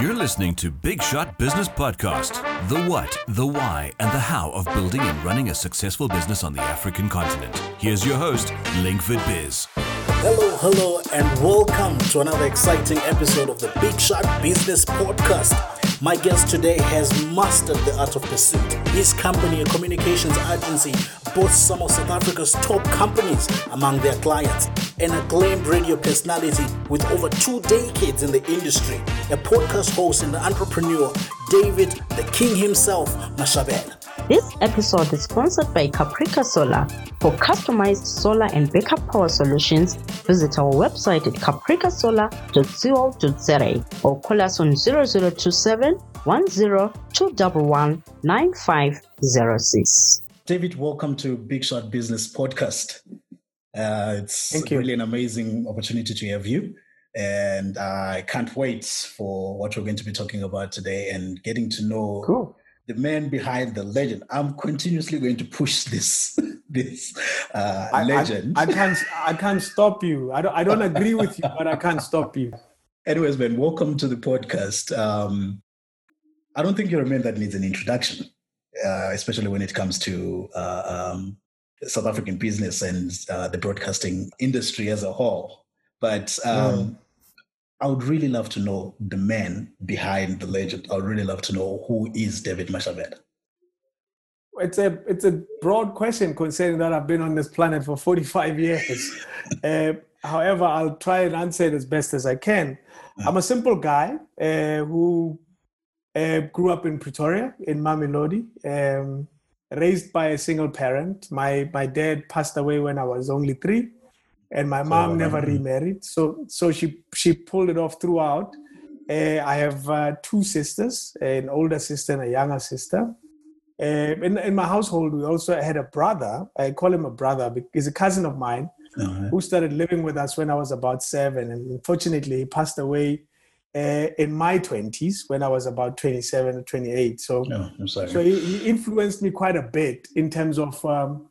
You're listening to Big Shot Business Podcast the what, the why, and the how of building and running a successful business on the African continent. Here's your host, Linkford Biz. Hello, hello, and welcome to another exciting episode of the Big Shot Business Podcast. My guest today has mastered the art of pursuit. His company, a communications agency, boasts some of South Africa's top companies among their clients. An acclaimed radio personality with over two decades in the industry, a podcast host and entrepreneur, David, the king himself, Mashabela. This episode is sponsored by Caprica Solar. For customized solar and backup power solutions, visit our website at capricasolar.co.za or call us on 0027 10211 9506. David, welcome to Big Shot Business Podcast. Uh, it's Thank you. really an amazing opportunity to have you. And I can't wait for what we're going to be talking about today and getting to know Cool. the man behind the legend. I'm continuously going to push this this uh, I- I- legend. I, can't. I can't stop you. I don't. I don't agree with you, but I can't stop you. Anyways, man, welcome to the podcast. Um, I don't think you're a man that needs an introduction, uh, especially when it comes to uh, um, South African business and uh, the broadcasting industry as a whole. But um, I would really love to know the man behind the legend. I would really love to know who is David Mashabela. It's a. It's a broad question, considering that I've been on this planet for forty-five years. uh, however, I'll try and answer it as best as I can. I'm a simple guy uh, who uh, grew up in Pretoria, in Mamelodi. Um, raised by a single parent. My my dad passed away when I was only three, and my mom never um, remarried. So so she she pulled it off throughout. Uh, I have uh, two sisters, an older sister and a younger sister. Uh, in, in my household, we also had a brother. I call him a brother because he's a cousin of mine Uh, who started living with us when I was about seven. And unfortunately, he passed away uh, in my 20s when I was about 27 or 28. So no, so he, influenced me quite a bit in terms of um,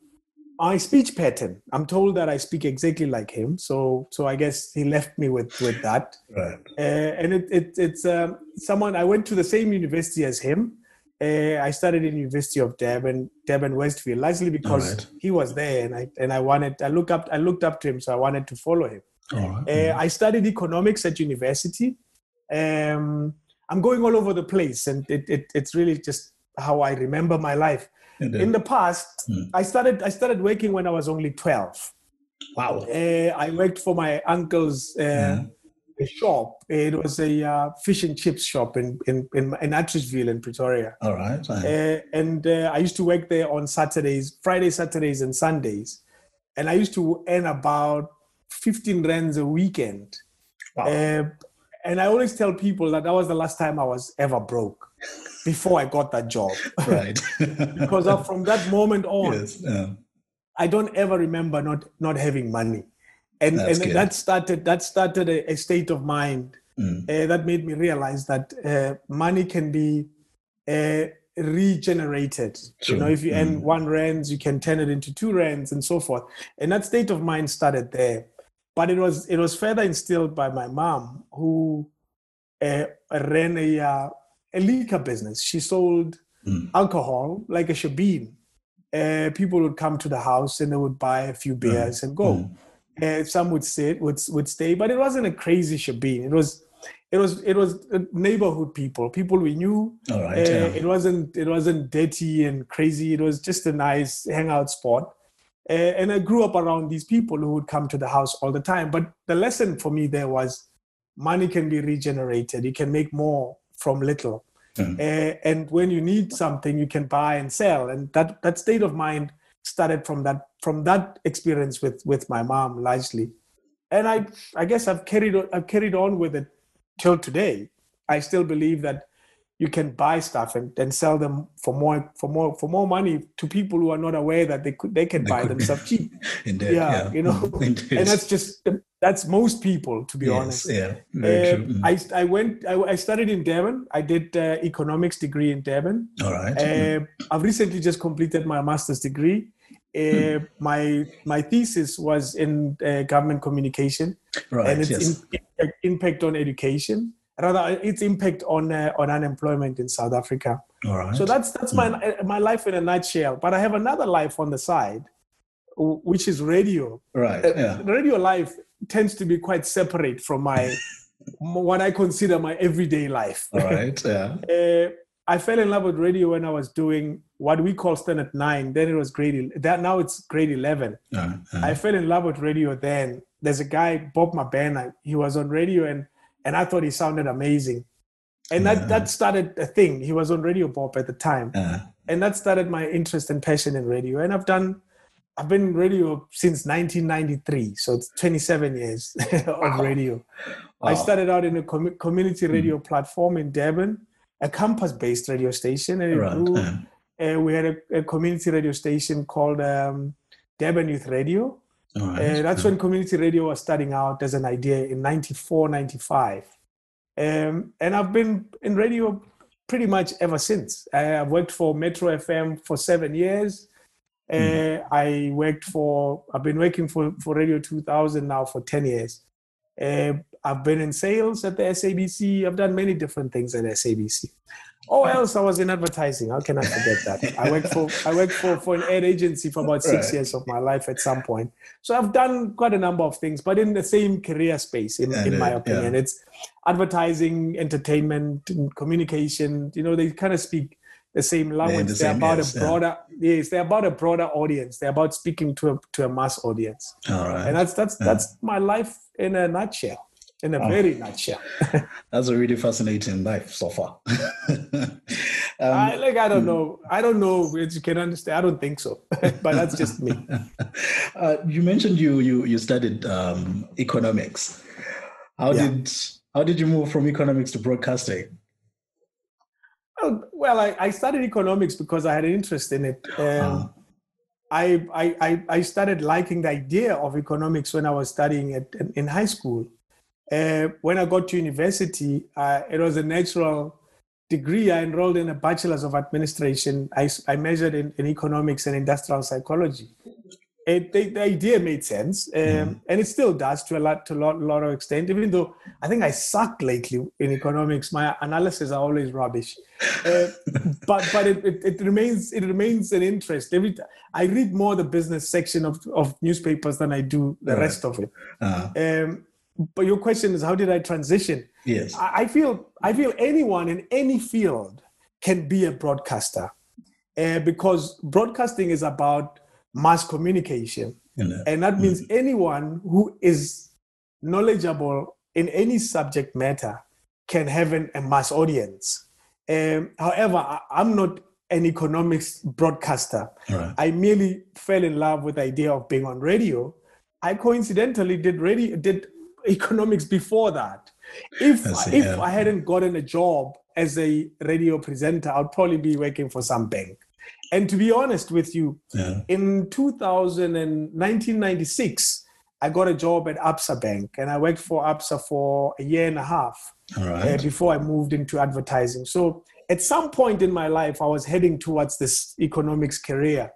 my speech pattern. I'm told that I speak exactly like him, so so I guess he left me with with that. right. Uh, and it, it it's um, someone I went to the same university as him. Uh, I studied in University of Durban, Durban Westville, largely because Alright. he was there, and I and I wanted I looked up I looked up to him, so I wanted to follow him. Right. Uh, I studied economics at university. Um, I'm going all over the place, and it, it, it's really just how I remember my life. In the past, Hmm. I started I started working when I was only 12. wow. Uh, I worked for my uncle's uh, shop. It was a uh, fish and chips shop in in in, in Atteridgeville in Pretoria. All right. Uh, and uh, I used to work there on Saturdays, Fridays, Saturdays, and Sundays. And I used to earn about 15 rands a weekend. wow. And I always tell people that that was the last time I was ever broke before I got that job. right. because from that moment on, yes. Yeah. I don't ever remember not not having money. And, That's and good. that started that started a, a state of mind Mm. uh, that made me realize that uh, money can be uh, regenerated. True. You know, if you Mm. earn one rands, you can turn it into two rands and so forth. And that state of mind started there. But it was it was further instilled by my mom, who uh, ran a uh, a liquor business. She sold Mm. alcohol like a shebeen. Uh, people would come to the house and they would buy a few beers and go. Mm. Uh, some would sit, would would stay, but it wasn't a crazy shebeen. It was, it was, it was neighborhood people, people we knew. All right. Uh, yeah. It wasn't, it wasn't dirty and crazy. It was just a nice hangout spot. Uh, and I grew up around these people who would come to the house all the time. But the lesson for me there was, money can be regenerated. You can make more from little. Mm. Uh, and when you need something, you can buy and sell. And that that state of mind started from that from that experience with with my mom largely. And I I guess I've carried on, I've carried on with it till today. I still believe that you can buy stuff and, and sell them for more for more for more money to people who are not aware that they could they can They buy could- them stuff cheap. Indeed. yeah, Yeah. you know, Indeed. and that's just that's most people to be yes, honest. Yeah. Very Uh, true. Mm. I, I went I, I studied in Durban. I did uh, economics degree in Durban. All right. Mm. Uh, I've recently just completed my master's degree. Uh, my my thesis was in uh, government communication right. and its yes. in, impact on education. Rather its impact on uh, on unemployment in South Africa. All right. So that's that's my uh, my life in a nutshell. But I have another life on the side, which is radio. right. Uh, Yeah. Radio life tends to be quite separate from my what I consider my everyday life. All right. Yeah. Uh, I fell in love with radio when I was doing what we call Standard Nine. Then it was grade that now it's grade eleven. Uh, uh, I fell in love with radio then. There's a guy Bob Mabena. He was on radio and and I thought he sounded amazing. And Yeah. that that started a thing. He was on Radio Bop at the time, uh, and that started my interest and passion in radio. And I've done, I've been in radio since 1993, so it's 27 years of radio. I started out in a commu- community radio platform in Durban, a campus-based radio station, and Right. grew uh, uh, we had a, a community radio station called um, Durban Youth Radio. Right. Uh, that's when community radio was starting out as an idea in 94, 95. Um, and I've been in radio pretty much ever since. Uh, I've worked for Metro FM for seven years. Uh, I worked for, I've been working for, for Radio 2000 now for 10 years. Uh, I've been in sales at the SABC. I've done many different things at SABC. Oh, else I was in advertising. How can I forget that? I worked for I worked for, for an ad agency for about six Right. years of my life at some point. So I've done quite a number of things, but in the same career space, in, And, in my opinion. yeah. It's advertising, entertainment, and communication. You know, they kind of speak the same language. the They're same, about yes, a yeah. broader yes, they're about a broader audience. They're about speaking to a to a mass audience. all right. And that's that's Yeah. that's my life in a nutshell. In a Oh. very nutshell. That's a really fascinating life so far. um, I, like I don't know. I don't know if you can understand. I don't think so. but that's just me. uh, you mentioned you you you studied um, economics. How Yeah. did how did you move from economics to broadcasting? Oh, Well, I, I studied economics because I had an interest in it. Um, I, I, I- started liking the idea of economics when I was studying it in high school. Uh, when I got to university, uh, it was a natural degree. I enrolled in a bachelor's of administration. I majored in, in economics and industrial psychology. It, the, the idea made sense, um, and it still does to a lot to a lot, lot of extent. Even though I think I suck lately in economics, my analysis are always rubbish. Uh, but but it, it, it remains it remains an interest. Every t- I read more the business section of, of newspapers than I do the Right. rest of it. Uh, Um, but your question is how did I transition? yes. I feel I feel anyone in any field can be a broadcaster, uh, because broadcasting is about mass communication, know, and that means anyone who is knowledgeable in any subject matter can have an, a mass audience. Um, however, I, I'm not an economics broadcaster. right. I merely fell in love with the idea of being on radio. I coincidentally did radio did economics before that. If I if yeah. I hadn't gotten a job as a radio presenter, I'd probably be working for some bank. And to be honest with you, Yeah. in 2000 and 1996, I got a job at ABSA Bank, and I worked for ABSA for a year and a half uh, before I moved into advertising. So at some point in my life, I was heading towards this economics career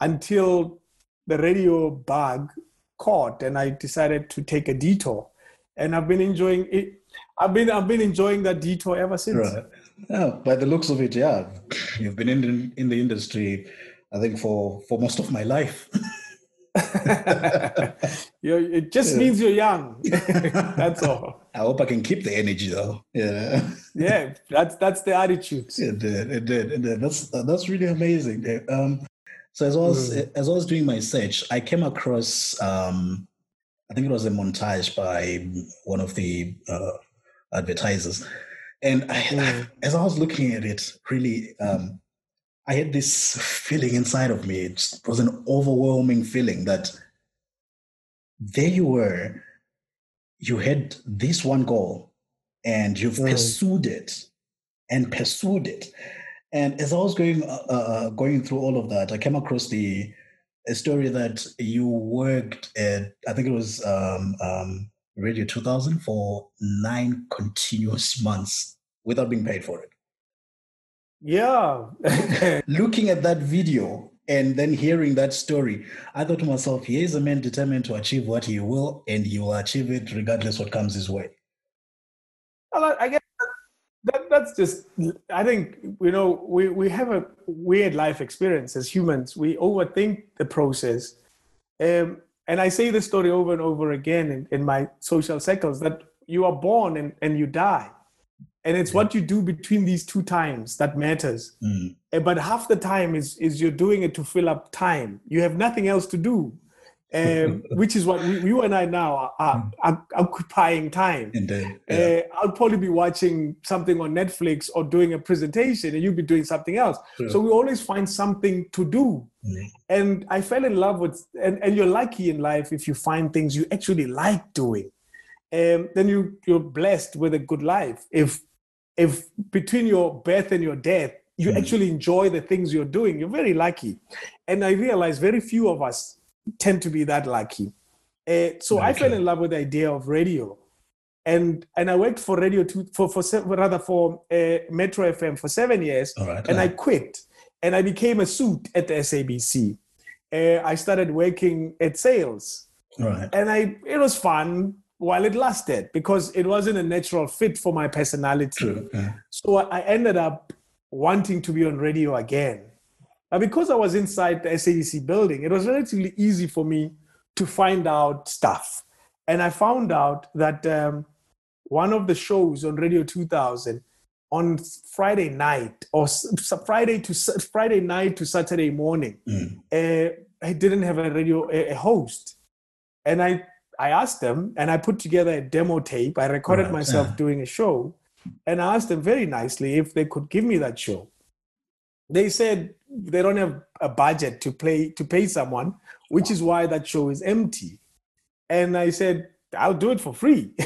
until the radio bug caught, and I decided to take a detour. And I've been enjoying it. I've been I've been enjoying that detour ever since. Right. Yeah, by the looks of it, yeah, you've been in in the industry, I think for for most of my life. You're, it just means you're young. that's all. I hope I can keep the energy though. Yeah, Yeah, that's that's the attitude. it did, it did, it did. That's that's really amazing. Um, so as I was as I was doing my search, I came across um, I think it was a montage by one of the uh, advertisers, and I, Mm. as I was looking at it, really, um, I had this feeling inside of me. It was an overwhelming feeling that there you were, you had this one goal, and you've Mm. pursued it, and pursued it. And as I was going uh, uh, going through all of that, I came across the a story that you worked at. I think it was um, um, Radio 2000 for nine continuous months without being paid for it. Yeah. Looking at that video and then hearing that story, I thought to myself, here is a man determined to achieve what he will, and he will achieve it regardless what comes his way. Well, I guess that, that's just i think you know we, we have a weird life experience as humans. We overthink the process. Um, and i say this story over and over again in, in my social circles that you are born and, and you die. And it's what you do between these two times that matters. Mm. Uh, but half the time is is you're doing it to fill up time. You have nothing else to do um, which is what we, you and i now are, are, are occupying time Indeed. Yeah. uh, I'll probably be watching something on Netflix or doing a presentation, and you'll be doing something else. So we always find something to do. Mm. And I fell in love with, and, and you're lucky in life if you find things you actually like doing. Um, then you you're blessed with a good life. If if between your birth and your death you Mm. actually enjoy the things you're doing, you're very lucky. And I realize very few of us tend to be that lucky. Uh, so I fell in love with the idea of radio and and I worked for radio two, for for rather for uh, Metro FM for seven years, right. and I uh, quit, and I became a suit at the SABC. Uh, I started working at sales, right. and I it was fun while it lasted because it wasn't a natural fit for my personality. True. Yeah. So I ended up wanting to be on radio again. Now, because I was inside the SABC building, it was relatively easy for me to find out stuff. And I found out that um, one of the shows on Radio 2000 on Friday night or Friday to Friday night to Saturday morning, Mm. uh, I didn't have a radio a, a host, and I I asked them and I put together a demo tape. I recorded Right, myself yeah. doing a show, and I asked them very nicely if they could give me that show. They said they don't have a budget to play to pay someone, which is why that show is empty. And I said I'll do it for free.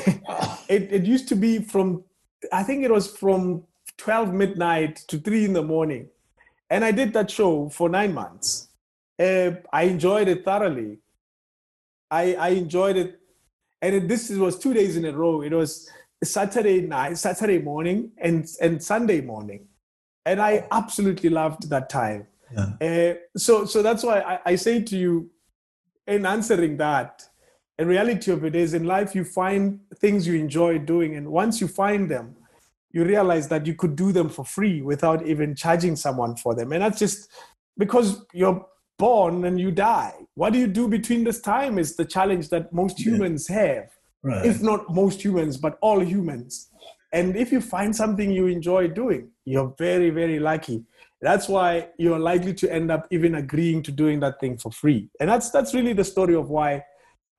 It, it used to be from i think it was from 12 midnight to 3 in the morning. And i did that show for nine months. Uh, i enjoyed it thoroughly. I, I enjoyed it. And it, this was two days in a row. It was saturday night saturday morning and, and sunday morning and i absolutely loved that time Yeah. uh, so so that's why I, I say to you in answering that the reality of it is in life you find things you enjoy doing and once you find them you realize that you could do them for free without even charging someone for them and that's just because you're born and you die what do you do between this time is the challenge that most Yeah. humans have Right. if not most humans but all humans and if you find something you enjoy doing you're very very lucky that's why you're likely to end up even agreeing to doing that thing for free and that's that's really the story of why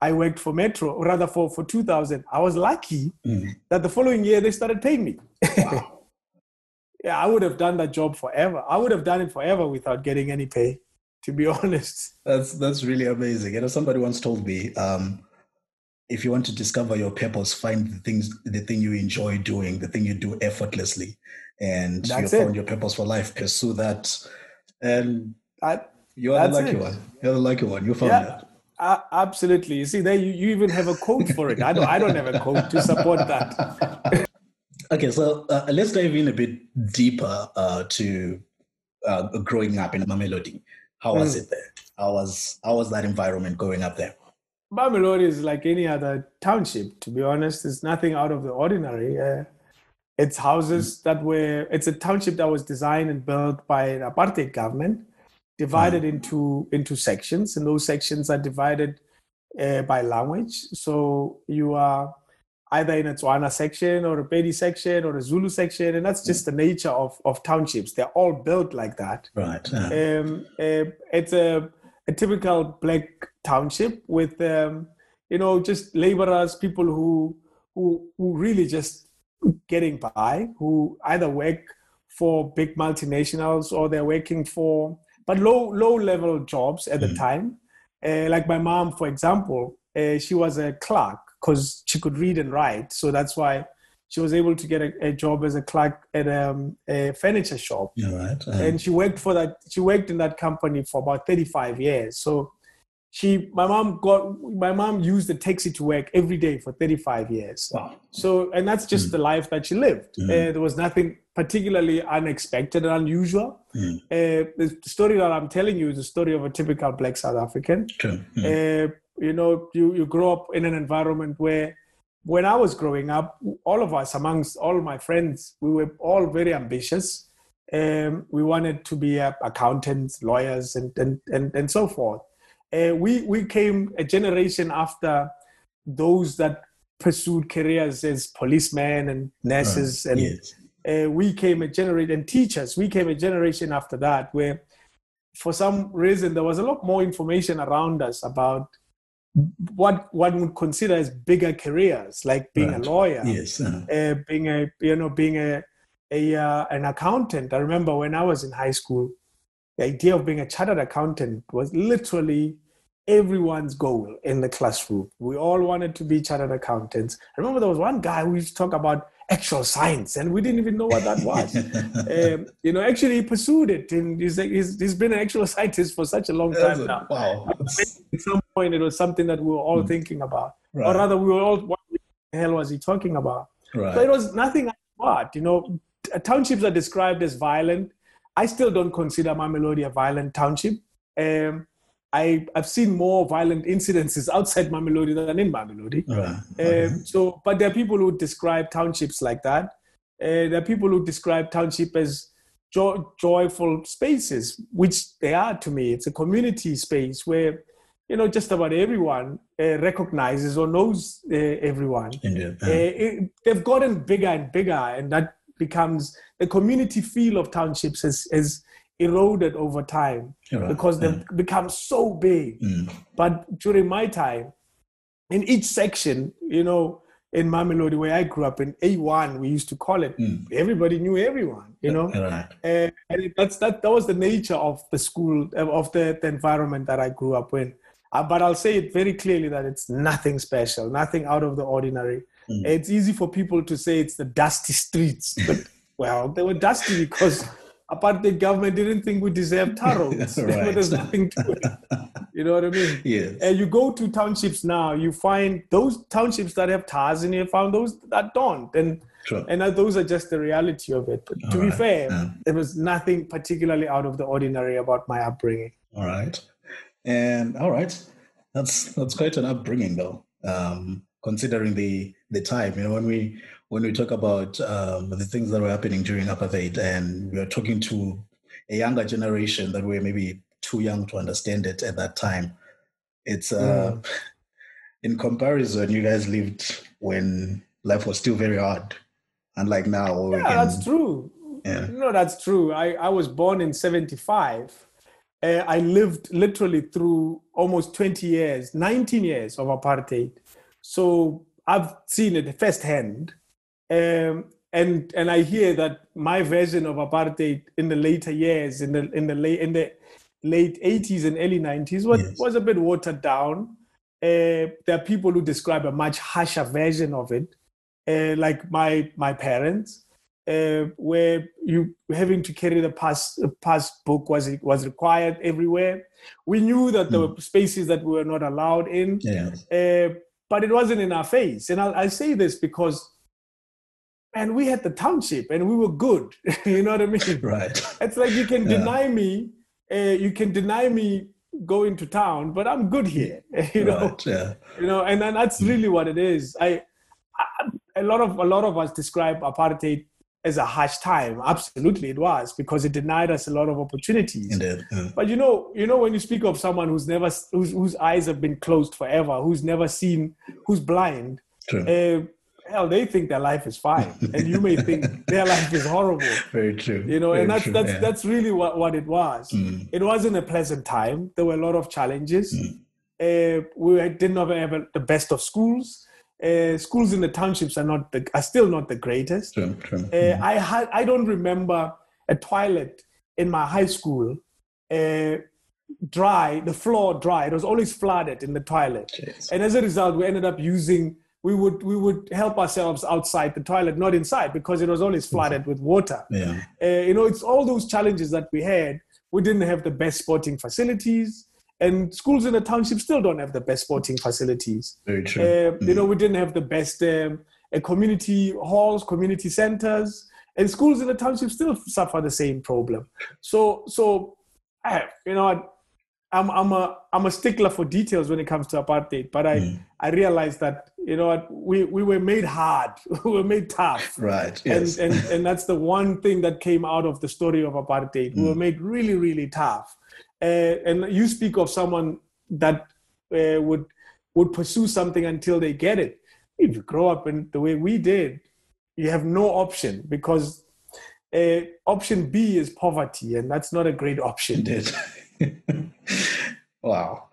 i worked for metro or rather for for 2000 i was lucky Mm. that the following year they started paying me Wow. yeah i would have done that job forever i would have done it forever without getting any pay to be honest That's that's really amazing. You know, somebody once told me, um, if you want to discover your purpose, find the things, the thing you enjoy doing, the thing you do effortlessly, and That's you found your purpose for life. Pursue that, and I, you are the lucky it. one. You're the lucky one. You found Yeah. it. Uh, absolutely. You see, there you, you even have a quote for it. I don't. I don't have a quote to support that. Okay, so uh, let's dive in a bit deeper uh, to uh, growing up in Mamelodi. How was Mm. it there? How was how was that environment growing up there? Mamelodi is like any other township. To be honest, it's nothing out of the ordinary. Uh, it's houses that were. It's a township that was designed and built by an apartheid government, divided into into sections, and those sections are divided uh, by language. So you are either in a Tswana section or a Pedi section or a Zulu section, and that's just the nature of of townships. They're all built like that. Right. uh, um, uh, it's a, a typical black township with um, you know just laborers people who who who really just getting by who either work for big multinationals or they're working for but low low level jobs at the Mm. time uh, like my mom for example uh, she was a clerk because she could read and write so that's why she was able to get a, a job as a clerk at um, a furniture shop yeah, right. uh, and she worked for that she worked in that company for about 35 years so she my mom got my mom used the taxi to work every day for 35 years wow. so and that's just the life that she lived Mm. uh, there was nothing particularly unexpected and unusual Mm. uh, the story that i'm telling you is the story of a typical black south african True. Mm. uh, you know you, you grow up in an environment where when I was growing up, all of us, amongst all my friends, we were all very ambitious. Um, we wanted to be uh, accountants, lawyers, and, and, and, and so forth. Uh, we, we came a generation after those that pursued careers as policemen and nurses. and yes. uh, we came a generation, and teachers, we came a generation after that where for some reason there was a lot more information around us about what one would consider as bigger careers, like being Right. a lawyer, Yes. uh, uh, being a you know being a a uh, an accountant. I remember when I was in high school, the idea of being a chartered accountant was literally everyone's goal in the classroom. We all wanted to be chartered accountants. I remember there was one guy who used to talk about actuarial science, and we didn't even know what that was. um, you know, actually he pursued it, and he's, he's he's been an actuarial scientist for such a long time a- now. wow. At some point, it was something that we were all thinking about, or rather, we were all what the hell was he talking about? So it was nothing what you know. Townships are described as violent. I still don't consider Mamelodi a violent township. Um, I I've seen more violent incidences outside Mamelodi than in Mamelodi. Right. okay. Um, so, but there are people who describe townships like that. Uh, there are people who describe township as jo- joyful spaces, which they are to me. It's a community space where, you know, just about everyone uh, recognizes or knows uh, everyone. Uh, it, they've gotten bigger and bigger, and that becomes the community feel of townships has, has eroded over time Right, because they've become so big. Mm. But during my time, in each section, you know, in Mamelodi, where I grew up in A1, we used to call it. Mm. Everybody knew everyone, you know. Right. Uh, and that's that. That was the nature of the school, uh, of the, the environment that I grew up in. Uh, but I'll say it very clearly that it's nothing special, nothing out of the ordinary. Mm. It's easy for people to say it's the dusty streets, but well, they were dusty because apartheid government didn't think we deserved tar roads. Right. There's nothing to it. You know what I mean? Yes. And you go to townships now, you find those townships that have tars, and you found those that don't. And and those are just the reality of it. But to be fair, yeah. there was nothing particularly out of the ordinary about my upbringing. All right. And all right. That's that's quite an upbringing though. Um, considering the the time, you know, when we when we talk about um, the things that were happening during apartheid and we are talking to a younger generation that were maybe too young to understand it at that time. It's uh in comparison, you guys lived when life was still very hard. Unlike now Yeah, can that's true. Yeah. No, that's true. I, I was born in 75. Uh, I lived literally through almost 20 years, 19 years of apartheid. So I've seen it firsthand. Um, and and I hear that my version of apartheid in the later years, in the in the late in the late 80s and early 90s, was, Yes. was a bit watered down. Uh, there are people who describe a much harsher version of it, uh, like my my parents uh, where you having to carry the pass pass book was was required everywhere. We knew that there were spaces that we were not allowed in, yeah. uh, but it wasn't in our face. And I'll, I say this because, man, we had the township and we were good. you know what I mean? Right. It's like you can Yeah. deny me, uh, you can deny me going to town, but I'm good here. you know Right. Yeah. you know and, and that's really what it is I, I a lot of a lot of us describe apartheid as a harsh time absolutely it was because it denied us a lot of opportunities Indeed. Yeah. but you know you know when you speak of someone who's never whose, whose eyes have been closed forever who's never seen who's blind True. uh, hell they think their life is fine and you may think their life is horrible Very true. you know and that's true, that's yeah. that's really what, what it was Mm. it wasn't a pleasant time there were a lot of challenges Mm. uh, we didn't have the best of schools uh, schools in the townships are not the, are still not the greatest True. True. uh, i had i don't remember a toilet in my high school uh, dry the floor dry it was always flooded in the toilet Jeez. and as a result we ended up using we would we would help ourselves outside the toilet not inside because it was always flooded with water Yeah. uh, you know, it's all those challenges that we had. We didn't have the best sporting facilities, and schools in the township still don't have the best sporting facilities. Very true. Uh, You know, we didn't have the best um, uh, community halls, community centers, and schools in the township still suffer the same problem. So, so I, you know, I'm I'm a I'm a stickler for details when it comes to apartheid, but I mm. I realized that you know what we we were made hard, we were made tough, right? Yes. And and and that's the one thing that came out of the story of apartheid. Mm. We were made really really tough, uh, and you speak of someone that uh, would would pursue something until they get it. If you grow up in the way we did, you have no option because uh, option B is poverty, and that's not a great option. Indeed. wow,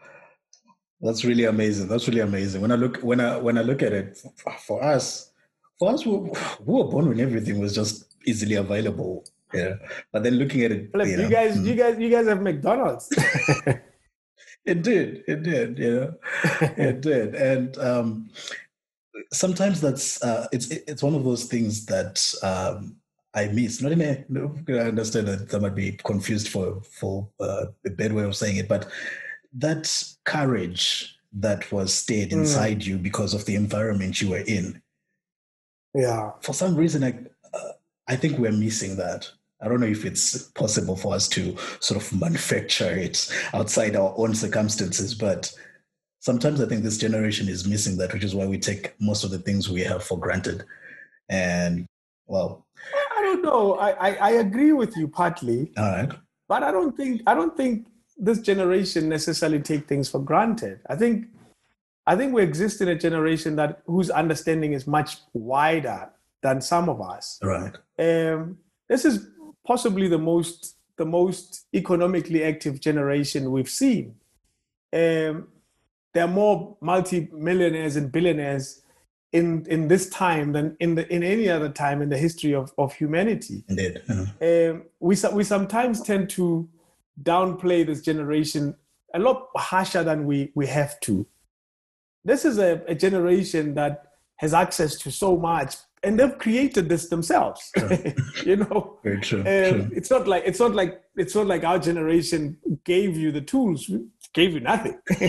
that's really amazing. That's really amazing. When I look when I when I look at it, for us, for us, we, we were born when everything was just easily available. Yeah, but then looking at it, Look, you, know, you guys, mm. you guys, you guys have McDonald's. it did, it did, you know, it did, and um, sometimes that's uh, it's it's one of those things that um, I miss. Not in a, I understand that that might be confused for for uh, a bad way of saying it, but that courage that was stayed mm. inside mm. you because of the environment you were in. Yeah. For some reason, I uh, I think we're missing that. I don't know if it's possible for us to sort of manufacture it outside our own circumstances, but sometimes I think this generation is missing that, which is why we take most of the things we have for granted. And well, don't know. I, I, I agree with you partly. All right. But I don't think I don't think this generation necessarily take things for granted. I think I think we exist in a generation that whose understanding is much wider than some of us. Right. Um, this is possibly the most the most economically active generation we've seen. Um, there are more multi-millionaires and billionaires in in this time than in the in any other time in the history of of humanity. Indeed. Um, we we sometimes tend to downplay this generation a lot harsher than we we have to. This is a, a generation that has access to so much, and they've created this themselves. you know, Very true, um, true. It's not like it's not like it's not like our generation gave you the tools, gave you nothing.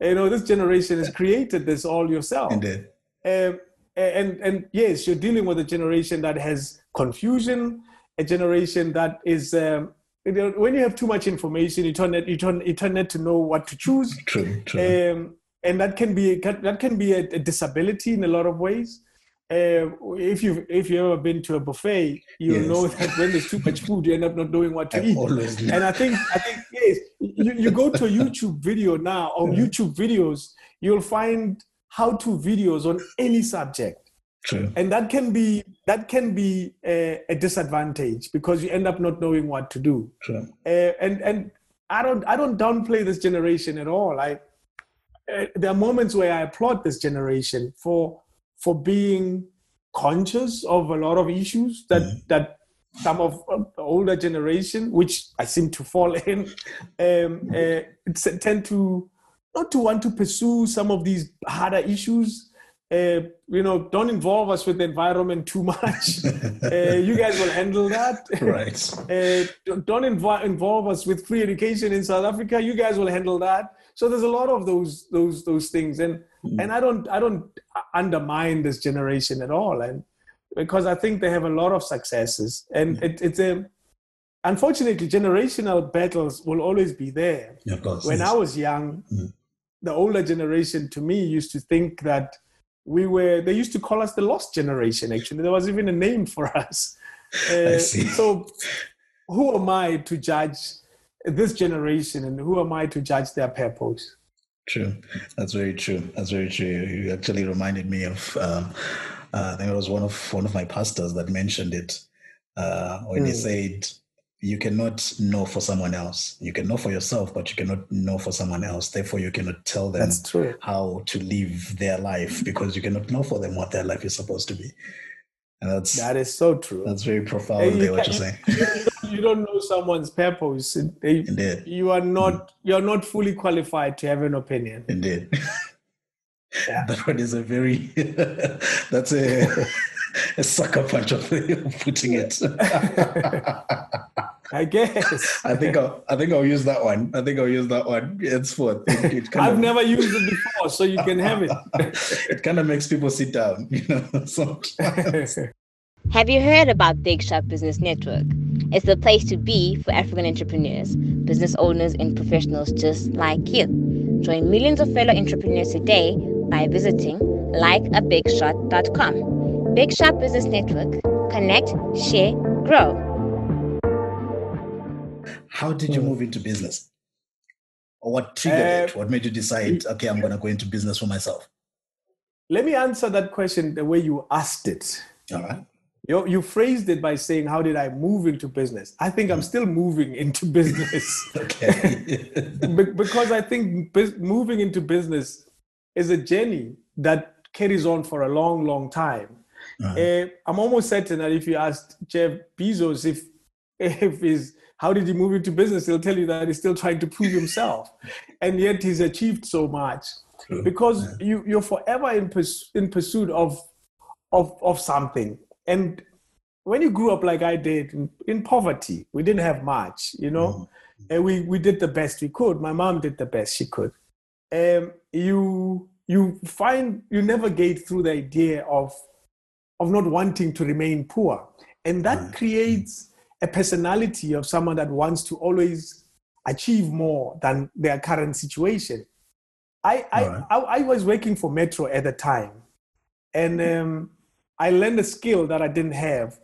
you know, this generation has created this all yourself. Indeed. Um, and and yes, you're dealing with a generation that has confusion, a generation that is. Um, when you have too much information, you turn it, you turn, you turn it to know what to choose. True, true. Um, and that can be that can be a, a disability in a lot of ways. Uh, if you've if you've ever been to a buffet, you yes. know that when there's too much food, you end up not knowing what to I eat. And I think I think yes, you, you go to a YouTube video now or YouTube videos, you'll find how-to videos on any subject. True. And that can be that can be a, a, disadvantage because you end up not knowing what to do. True. Uh, and and I don't I don't downplay this generation at all. I uh, there are moments where I applaud this generation for for being conscious of a lot of issues that mm. that some of the older generation, which I seem to fall in, um, uh, tend to not to want to pursue some of these harder issues. Uh, you know, don't involve us with the environment too much. uh, you guys will handle that. Right. Uh, don't inv- involve us with free education in South Africa. You guys will handle that. So there's a lot of those those those things, and mm. and I don't I don't undermine this generation at all, and because I think they have a lot of successes, and mm. it, it's a unfortunately generational battles will always be there. Yeah, of course. When yes. I was young. Mm the older generation to me used to think that we were they used to call us the lost generation actually. There was even a name for us. Uh, so who am i to judge this generation and who am i to judge their purpose? True. That's very true. That's very true. You actually reminded me of um, uh, i think it was one of one of my pastors that mentioned it uh, when mm. he hmm. said you cannot know for someone else. You can know for yourself, but you cannot know for someone else. Therefore, you cannot tell them how to live their life because you cannot know for them what their life is supposed to be. And that's that is so true. That's very profound. You, what you're saying. you don't know someone's purpose. They, Indeed. You are not. You're not fully qualified to have an opinion. Indeed. Yeah. that one is a very. that's a a sucker punch of putting it. I guess. I think I'll, I think I'll use that one. I think I'll use that one. It's for. It, I've of, never used it before, so you can have it. it kind of makes people sit down, you know. Sometimes. Have you heard about Big Shot Business Network? It's the place to be for African entrepreneurs. business owners and professionals just like you. Join millions of fellow entrepreneurs today by visiting likeabigshot.com. Big Shot Business Network. Connect, share, grow. How did you Hmm. move into business? Or what triggered it? Uh, What made you decide, okay, I'm going to go into business for myself? Let me answer that question the way you asked it. All right. You, you phrased it by saying, How did I move into business? I think I'm still moving into business. Okay. Be- because I think moving into business is a journey that carries on for a long, long time. Right. Uh, I'm almost certain that if you asked Jeff Bezos if if he's how did he move into business, he'll tell you that he's still trying to prove himself, and yet he's achieved so much True. because you you're forever in purs- in pursuit of of of something. And when you grew up like I did in, in poverty, we didn't have much, you know, and we we did the best we could. My mom did the best she could. Um, you you find you navigate through the idea of of not wanting to remain poor, and that Right. creates a personality of someone that wants to always achieve more than their current situation. I I, Alright. I, I was working for Metro at the time, and um, I learned a skill that I didn't have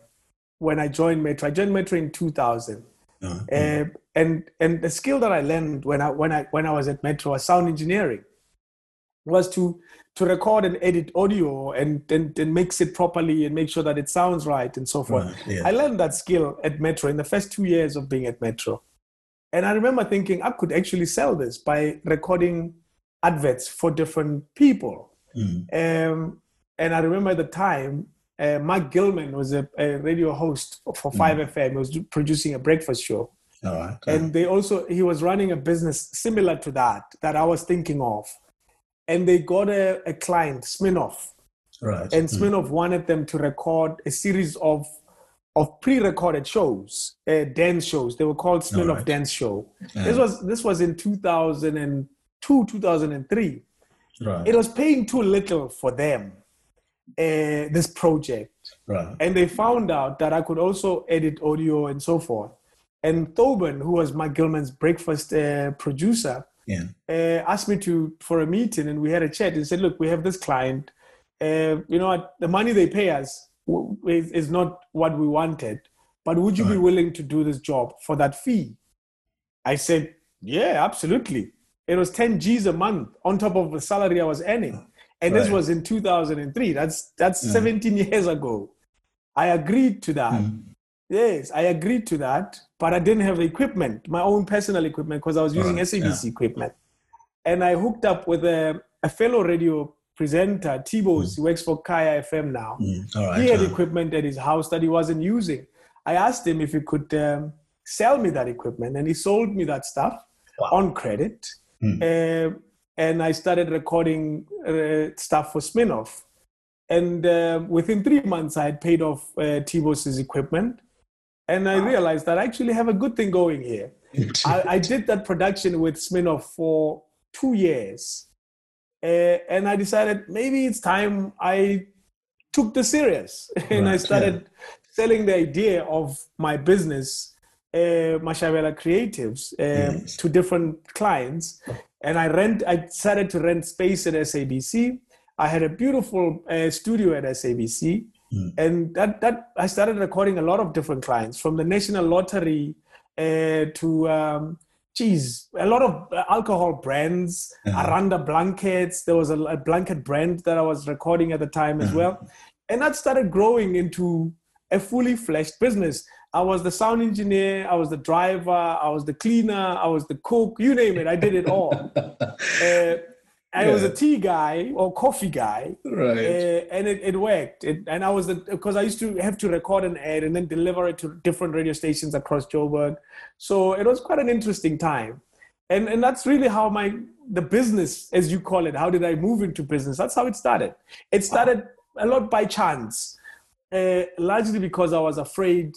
when I joined Metro. I joined Metro in 2000, Uh, uh, and and the skill that I learned when I when I when I was at Metro was sound engineering, was to to record and edit audio and, and and mix it properly and make sure that it sounds right and so forth. Right, yeah. I learned that skill at Metro in the first two years of being at Metro, and I remember thinking I could actually sell this by recording adverts for different people. Mm. Um, and I remember at the time, uh, Mark Gillman was a, a radio host for 5FM. He was producing a breakfast show. Right. And they also, he was running a business similar to that, that I was thinking of. And they got a, a client, Smirnoff. right. And Mm. Wanted them to record a series of of pre-recorded shows, uh, dance shows. They were called Smirnoff Alright. Dance Show. Yeah. This was this was in 2002, 2003 right. it was paying too little for them uh, this project right. and they found out that i could also edit audio and so forth and thoban who was mike Gillman's breakfast uh, producer Yeah. uh, asked me to for a meeting and we had a chat and said look we have this client. Uh, you know what? The money they pay us is, is not what we wanted but would you be willing to do this job for that fee? I said yeah absolutely. It was 10 g's a month on top of the salary i was earning. And this was in 2003 that's that's Yeah. 17 years ago. I agreed to that. Mm. Yes, I agreed to that, but I didn't have equipment, my own personal equipment, because I was using Right, SABC equipment. And I hooked up with a, a fellow radio presenter, T-Bose, he works for Kaya FM now. Mm. Right. He had uh, equipment at his house that he wasn't using. I asked him if he could um, sell me that equipment, and he sold me that stuff Wow. on credit. Hmm. Uh, and I started recording uh, stuff for Smirnoff. And uh, within three months, I had paid off uh, T-Bose's equipment. And I realized that I actually have a good thing going here. I, I did that production with Smirnoff for two years. Uh, and I decided maybe it's time I took this serious. and I started selling the idea of my business, uh, Mashabela Creatives, uh, Yes. to different clients. And I rent, I started to rent space at SABC. I had a beautiful uh, studio at SABC. Mm. And that, that I started recording a lot of different clients from the National Lottery uh, to, um, geez, a lot of uh, alcohol brands, Uh-huh. Aranda blankets. There was a, a blanket brand that I was recording at the time as well. And that started growing into a fully fleshed business. I was the sound engineer, I was the driver, I was the cleaner, I was the cook, you name it, I did it all. uh, I was a tea guy or coffee guy, Right. uh, and it, it worked. It, and I was the because I used to have to record an ad and then deliver it to different radio stations across Joburg. So it was quite an interesting time, and and that's really how my the business, as you call it, how did I move into business? That's how it started. It started a lot by chance, uh, largely because I was afraid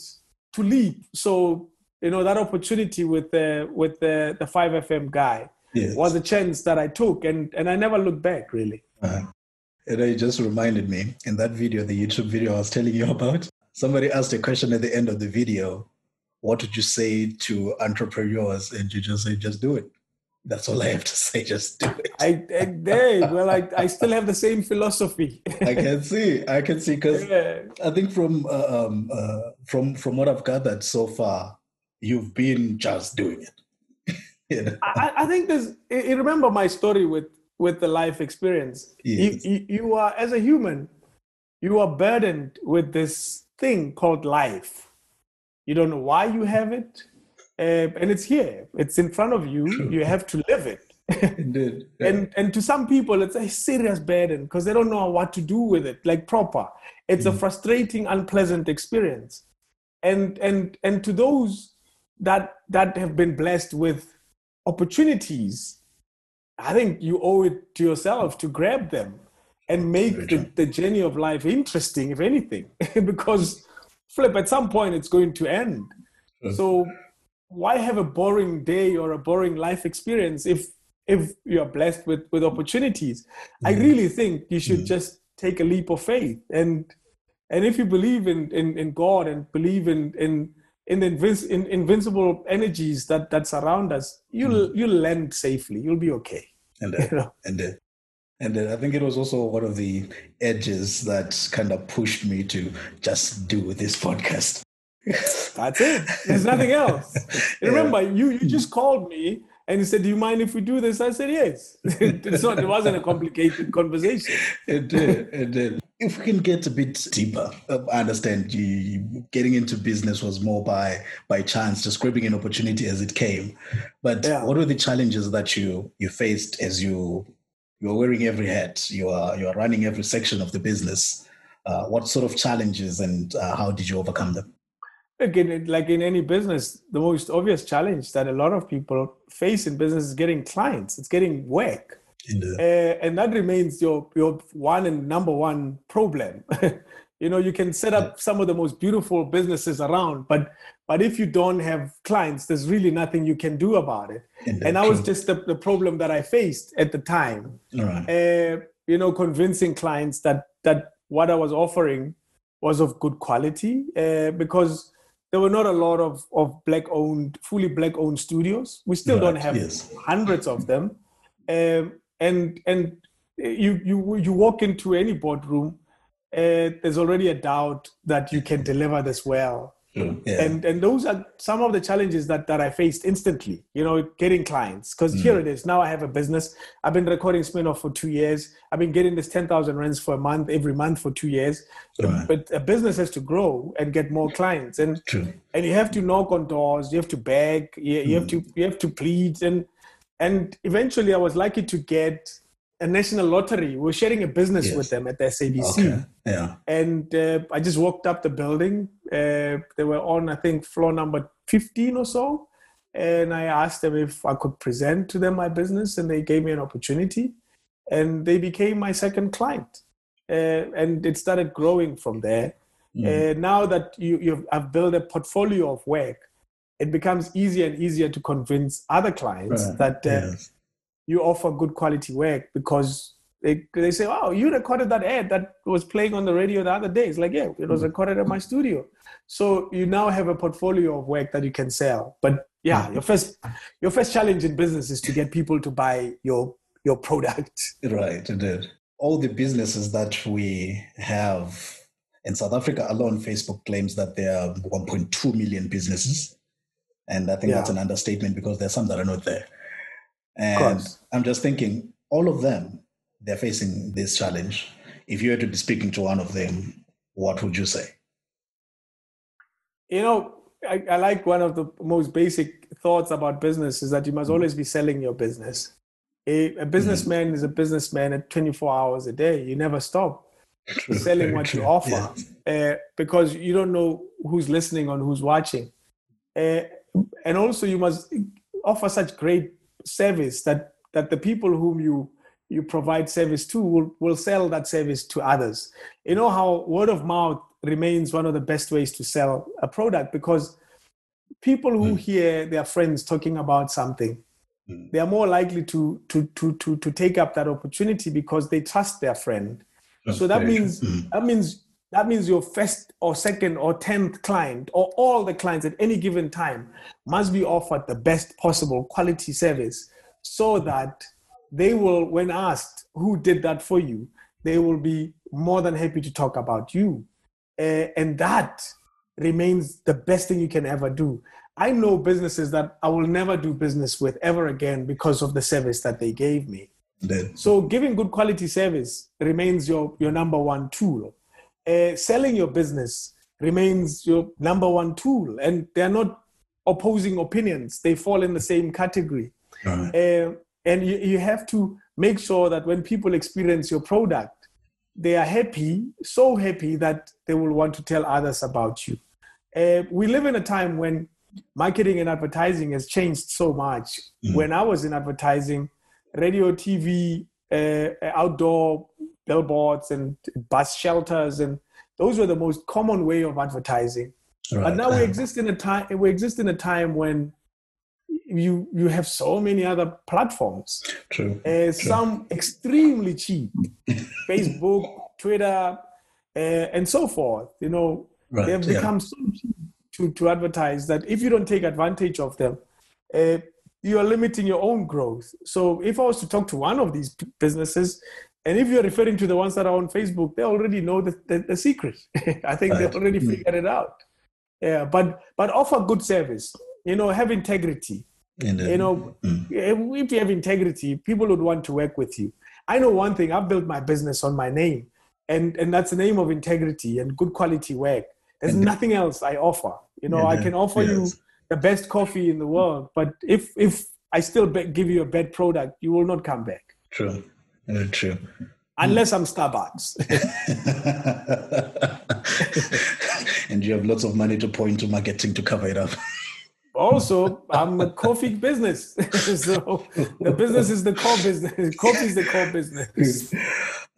to leap. So you know that opportunity with the with the the five FM guy Yes. was a chance that I took, and and I never looked back really. Uh, and it just reminded me in that video, the YouTube video I was telling you about, somebody asked a question at the end of the video what would you say to entrepreneurs? And you just say, just do it. That's all I have to say. Just do it. I, I did. Well, I, I still have the same philosophy. I can see. I can see because yeah. I think from uh, um, uh, from from what I've gathered so far, you've been just doing it. You know? I, I think there's. You remember my story with with the life experience. Yes. You, you, you are as a human, you are burdened with this thing called life. You don't know why you have it uh, and it's here. It's in front of you. True. You have to live it. Indeed. Yeah. And and to some people, it's a serious burden because they don't know what to do with it, like proper. It's mm. a frustrating, unpleasant experience. And and and to those that that have been blessed with opportunities, I think you owe it to yourself to grab them and make the, the journey of life interesting, if anything, because flip at some point it's going to end. So why have a boring day or a boring life experience if if you're blessed with with opportunities mm. i really think you should mm. just take a leap of faith and and if you believe in in, in god and believe in in in the invinci- in invincible energies that that surround us you'll mm. you'll land safely you'll be okay and uh, you know? and uh, and uh, I think it was also one of the edges that kind of pushed me to just do this podcast. That's it. There's nothing else. yeah. Remember, you you just called me and he said, "Do you mind if we do this?" I said, "Yes." it's not. It wasn't a complicated conversation. It did. It did. If we can get a bit deeper, um, I understand you, getting into business was more by by chance, just grabbing an opportunity as it came. But yeah. what were the challenges that you you faced as you you are wearing every hat, you are you are running every section of the business? Uh, what sort of challenges and uh, how did you overcome them? Again, like in any business, the most obvious challenge that a lot of people face in business is getting clients. It's getting work, uh, and that remains your your one and number one problem. you know, you can set up some of the most beautiful businesses around, but but if you don't have clients, there's really nothing you can do about it. Indeed. And that was just the, the problem that I faced at the time. Right. Uh, you know, convincing clients that that what I was offering was of good quality uh, because there were not a lot of, of black owned, fully black owned studios. We still right, don't have yes. hundreds of them. Um, and and you you you walk into any boardroom, uh, there's already a doubt that you can deliver this well. Mm, yeah. And and those are some of the challenges that, that I faced instantly, you know, getting clients. Because mm. here it is. Now I have a business. I've been recording Smirnoff for two years. I've been getting this 10,000 rands for a month, every month for two years. Right. But a business has to grow and get more clients. And True. and you have to knock on doors, you have to beg, you, you mm. have to you have to plead. And and eventually I was lucky to get a national lottery. We were sharing a business yes. with them at the SABC. Okay. Yeah. And uh, I just walked up the building. Uh, they were on, I think, floor number 15 or so. And I asked them if I could present to them my business, and they gave me an opportunity. And they became my second client. Uh, and it started growing from there. Mm. now that you, you've I've built a portfolio of work, it becomes easier and easier to convince other clients right. that uh, yes you offer good quality work because they, they say, oh, you recorded that ad that was playing on the radio the other day. It's like, yeah, it was mm-hmm. recorded at my studio. So you now have a portfolio of work that you can sell. But yeah, mm-hmm. your first your first challenge in business is to get people to buy your your product. Right, indeed. All the businesses that we have in South Africa alone, Facebook claims that there are 1.2 million businesses. And I think yeah. that's an understatement because there are some that are not there. And I'm just thinking, all of them, they're facing this challenge. If you were to be speaking to one of them, what would you say? You know, I, I like one of the most basic thoughts about business is that you must mm. always be selling your business. A, a businessman mm. is a businessman at 24 hours a day. You never stop true, selling what true. you offer yes. uh, because you don't know who's listening or who's watching. Uh, and also, you must offer such great service that that the people whom you you provide service to will, will sell that service to others. You know how word of mouth remains one of the best ways to sell a product because people who mm. hear their friends talking about something, mm. they are more likely to, to, to, to, to take up that opportunity because they trust their friend. That's so that means mm. that means that means your first or second or tenth client or all the clients at any given time must be offered the best possible quality service so that they will, when asked who did that for you, they will be more than happy to talk about you. Uh, and that remains the best thing you can ever do. I know businesses that I will never do business with ever again because of the service that they gave me. Indeed. So giving good quality service remains your, your number one tool. Uh, selling your business remains your number one tool. And they're not opposing opinions. They fall in the same category. Right. Uh, and you, you have to make sure that when people experience your product, they are happy, so happy that they will want to tell others about you. Uh, we live in a time when marketing and advertising has changed so much. When I was in advertising, radio, TV, uh, outdoor billboards, and bus shelters, and those were the most common way of advertising. But now we exist in a time. We exist in a time when you you have so many other platforms. True. Uh, some extremely cheap, Facebook, Twitter, uh, and so forth. You know, Right, they have yeah. become so cheap to, to advertise that if you don't take advantage of them, uh, you are limiting your own growth. So if I was to talk to one of these businesses, and if you're referring to the ones that are on Facebook, they already know the, the, the secret. I think they Right. already Mm. figured it out. Yeah, but but offer good service. You know, have integrity Indeed. you know if you have integrity people would want to work with you i know one thing i've built my business on my name and and that's the name of integrity and good quality work there's nothing else i offer you know i can offer you the best coffee in the world but if if i still be- give you a bad product you will not come back True. Very true. unless i'm starbucks. And you have lots of money to pour into marketing to cover it up. also i'm a coffee business. So the business is the core business. Coffee is the core business.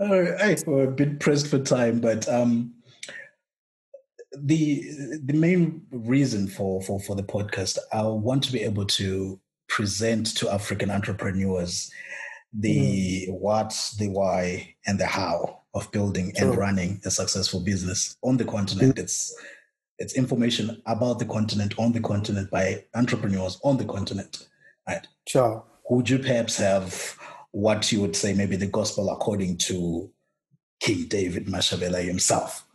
All right, we're a bit pressed for time, but um, the the main reason for, for for the podcast, I want to be able to present to African entrepreneurs the hmm. what, the why, and the how of building and running a successful business on the continent. Hmm. It's it's information about the continent on the continent by entrepreneurs on the continent. Right sure would you perhaps have what you would say maybe the gospel according to King David Mashabela himself?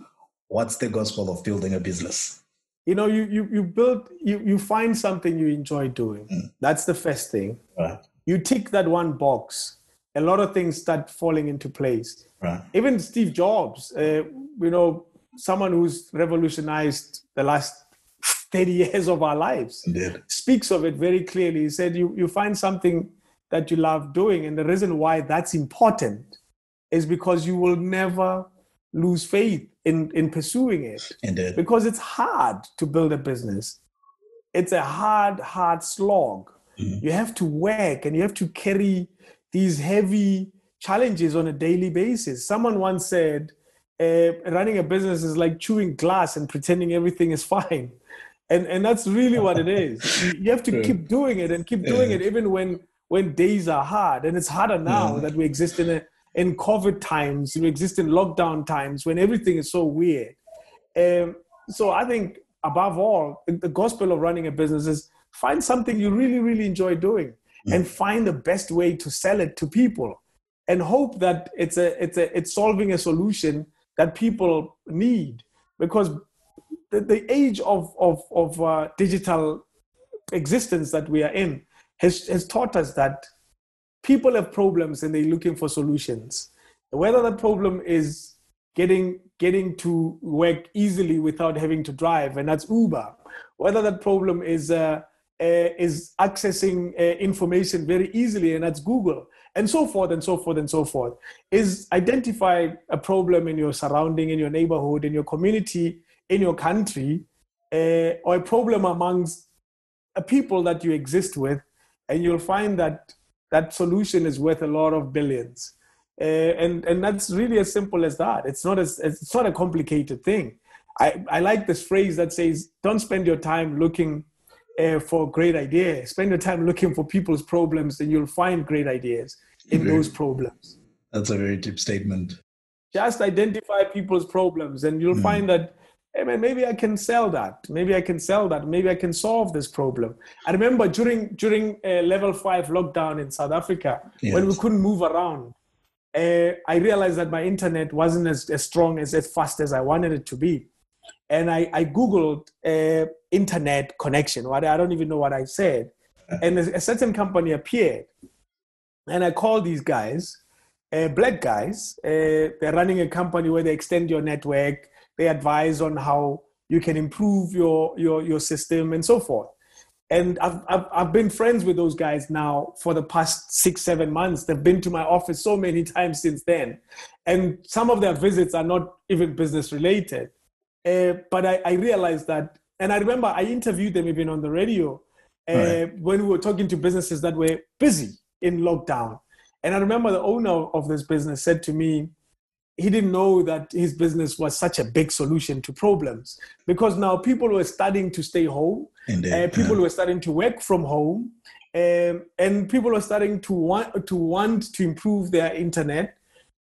What's the gospel of building a business? you know you you you build you you find something you enjoy doing hmm. that's the first thing Right, you tick that one box a lot of things start falling into place right, even steve jobs uh, you know someone who's revolutionized the last 30 years of our lives indeed. speaks of it very clearly he said you you find something that you love doing and the reason why that's important is because you will never lose faith in in pursuing it Indeed. because it's hard to build a business. It's a hard, hard slog. You have to work and you have to carry these heavy challenges on a daily basis. Someone once said, uh, running a business is like chewing glass and pretending everything is fine. And, and that's really what it is. You, you have to True. keep doing it and keep doing it even when, when days are hard. And it's harder now that we exist in, a, in COVID times, we exist in lockdown times when everything is so weird. Um, so I think above all, the gospel of running a business is find something you really, really enjoy doing and find the best way to sell it to people and hope that it's a it's a it's solving a solution that people need because the, the age of of, of uh, digital existence that we are in has, has taught us that people have problems and they're looking for solutions. Whether the problem is getting getting to work easily without having to drive, and that's Uber. Whether that problem is uh, is accessing uh, information very easily, and that's Google, and so forth and so forth and so forth. Is identify a problem in your surrounding, in your neighborhood, in your community, in your country, uh, or a problem amongst a people that you exist with, and you'll find that that solution is worth a lot of billions. Uh, and and that's really as simple as that. It's not as it's not a complicated thing. I, I like this phrase that says, "Don't spend your time looking uh, for great ideas. Spend your time looking for people's problems, and you'll find great ideas in Very- those problems." That's a very deep statement. just identify people's problems and you'll Mm. find that hey man maybe i can sell that maybe i can sell that maybe i can solve this problem i remember during during uh, level 5 lockdown in south africa when we couldn't move around uh, i realized that my internet wasn't as, as strong as, as fast as i wanted it to be and i, I googled uh, internet connection what i don't even know what i said and a, certain company appeared and i called these guys uh, black guys. Uh, they're running a company where they extend your network. They advise on how you can improve your your your system and so forth. And I've, I've I've been friends with those guys now for the past six seven months. They've been to my office so many times since then, and some of their visits are not even business related. Uh, but I, I realized that, and I remember I interviewed them even on the radio uh, Right. when we were talking to businesses that were busy in lockdown. And I remember the owner of this business said to me, he didn't know that his business was such a big solution to problems because now people were starting to stay home, uh, people were starting to work from home, um, and people were starting to want to want to improve their internet.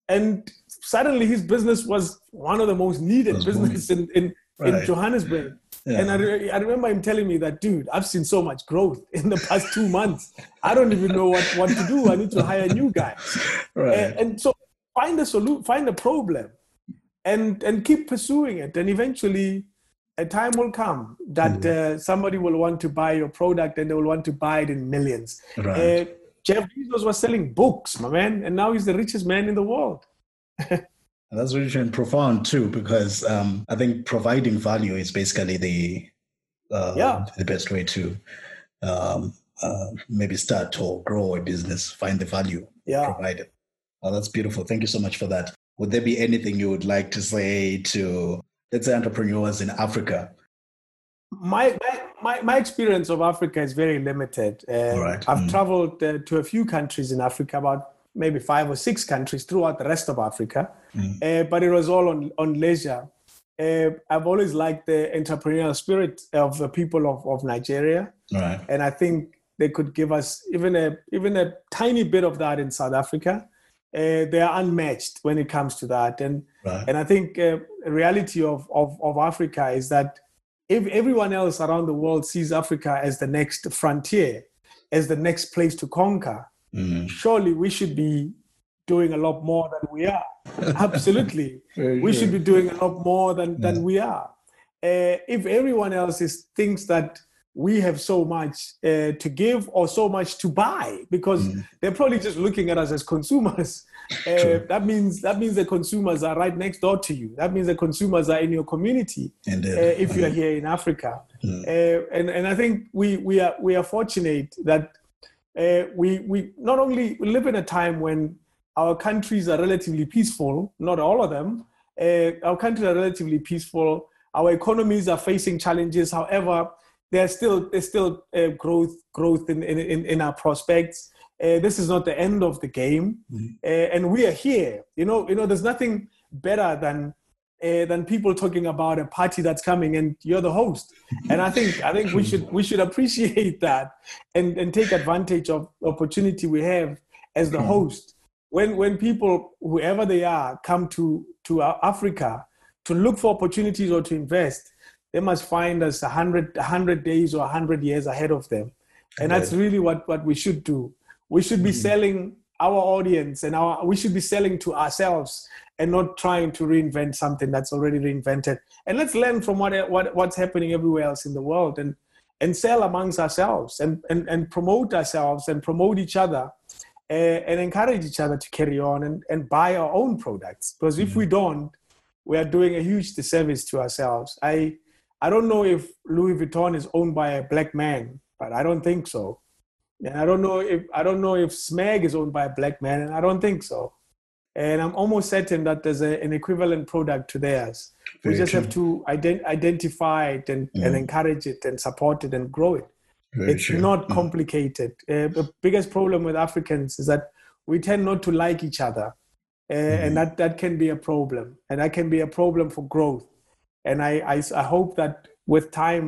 And suddenly, his business was one of the most needed Was business in in, in Right. Johannesburg. Yeah. And I, re- I remember him telling me that, dude, I've seen so much growth in the past two months. I don't even know what, what to do. I need to hire new guys. right. And, and so find a solution, find a problem, and and keep pursuing it. And eventually, a time will come that Mm. uh, somebody will want to buy your product, and they will want to buy it in millions. Right. Uh, Jeff Bezos was selling books, my man, and now he's the richest man in the world. That's rich and profound too, because um, I think providing value is basically the uh, Yeah. the best way to um, uh, maybe start or grow a business. Find the value Yeah. provided. Oh, that's beautiful. Thank you so much for that. Would there be anything you would like to say to let's say entrepreneurs in Africa? my, my my my experience of Africa is very limited. Uh, right. I've Mm. traveled uh, to a few countries in Africa, about maybe five or six countries throughout the rest of Africa, Mm. uh, but it was all on on leisure. Uh, I've always liked the entrepreneurial spirit of the people of, of Nigeria, right. and I think they could give us even a even a tiny bit of that in South Africa. Uh, they are unmatched when it comes to that, and Right. and I think uh, the reality of, of, of Africa is that if everyone else around the world sees Africa as the next frontier, as the next place to conquer, Mm. surely we should be doing a lot more than we are. Absolutely. We should be doing a lot more than, than Yeah. we are. Uh, if everyone else is, thinks that we have so much uh, to give or so much to buy, because Mm. they're probably just looking at us as consumers. Uh, that means that means the consumers are right next door to you. That means the consumers are in your community uh, if you are here in Africa. Mm. Uh, and and I think we we are we are fortunate that uh, we we not only live in a time when our countries are relatively peaceful, not all of them. Uh, our countries are relatively peaceful. Our economies are facing challenges. However, there's still there's still uh, growth growth in, in, in, in our prospects. Uh, this is not the end of the game, uh, and we are here. You know, you know, there's nothing better than uh, than people talking about a party that's coming and you're the host. And I think I think we should we should appreciate that and, and take advantage of the opportunity we have as the host. When when people whoever they are come to to Africa to look for opportunities or to invest, they must find us a hundred hundred days or a hundred years ahead of them. And that's really what, what we should do. We should be selling our audience and our we should be selling to ourselves and not trying to reinvent something that's already reinvented. And let's learn from what, what what's happening everywhere else in the world and and sell amongst ourselves and and, and promote ourselves and promote each other uh, and encourage each other to carry on and, and buy our own products. Because if we don't, we are doing a huge disservice to ourselves. I I don't know if Louis Vuitton is owned by a black man, but I don't think so. And I don't know if I don't know if Smeg is owned by a black man, and I don't think so. And I'm almost certain that there's a, an equivalent product to theirs. we just true. have to ident- identify it and, and encourage it and support it and grow it. Very it's true. not Mm. complicated. Uh, the biggest problem with Africans is that we tend not to like each other, uh, Mm-hmm. and that that can be a problem, and that can be a problem for growth. And I I, I hope that with time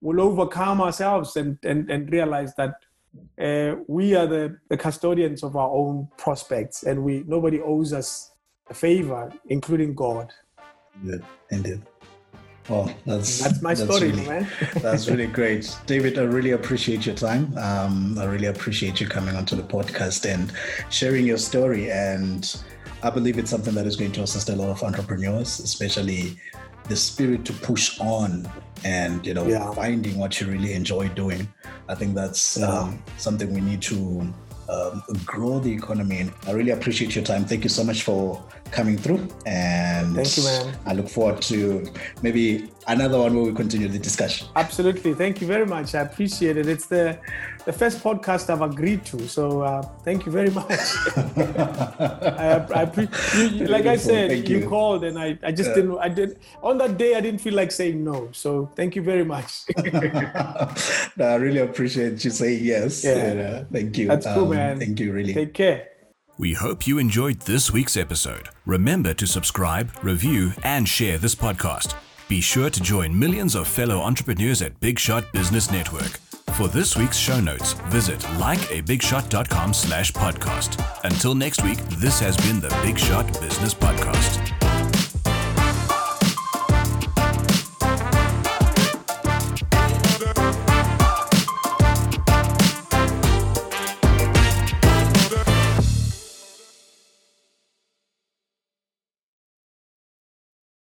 we'll overcome ourselves and and, and realize that uh, we are the, the custodians of our own prospects, and we nobody owes us a favor, including God. Good, indeed. Oh, that's That's my story, really, man. that's really great, David. I really appreciate your time. Um, I really appreciate you coming onto the podcast and sharing your story. And I believe it's something that is going to assist a lot of entrepreneurs, especially the spirit to push on and you know Yeah. finding what you really enjoy doing. I think that's Yeah. um, something we need to um, grow the economy. and I really appreciate your time. Thank you so much for coming through. And Thank you, man. I look forward to maybe another one where we continue the discussion. Absolutely. Thank you very much. I appreciate it. It's the the first podcast I've agreed to. So uh, thank you very much. I, I pre- you, you- like I said, you. you. called and I, I just Yeah. didn't I did on that day I didn't feel like saying no. So thank you very much. no, I really appreciate you saying yes. Yeah. And, uh, thank you. That's cool, Um, man. Thank you, really. Take care. We hope you enjoyed this week's episode. Remember to subscribe, review, and share this podcast. Be sure to join millions of fellow entrepreneurs at Big Shot Business Network. For this week's show notes, visit likeabigshot.com slash podcast. Until next week, this has been the Big Shot Business Podcast.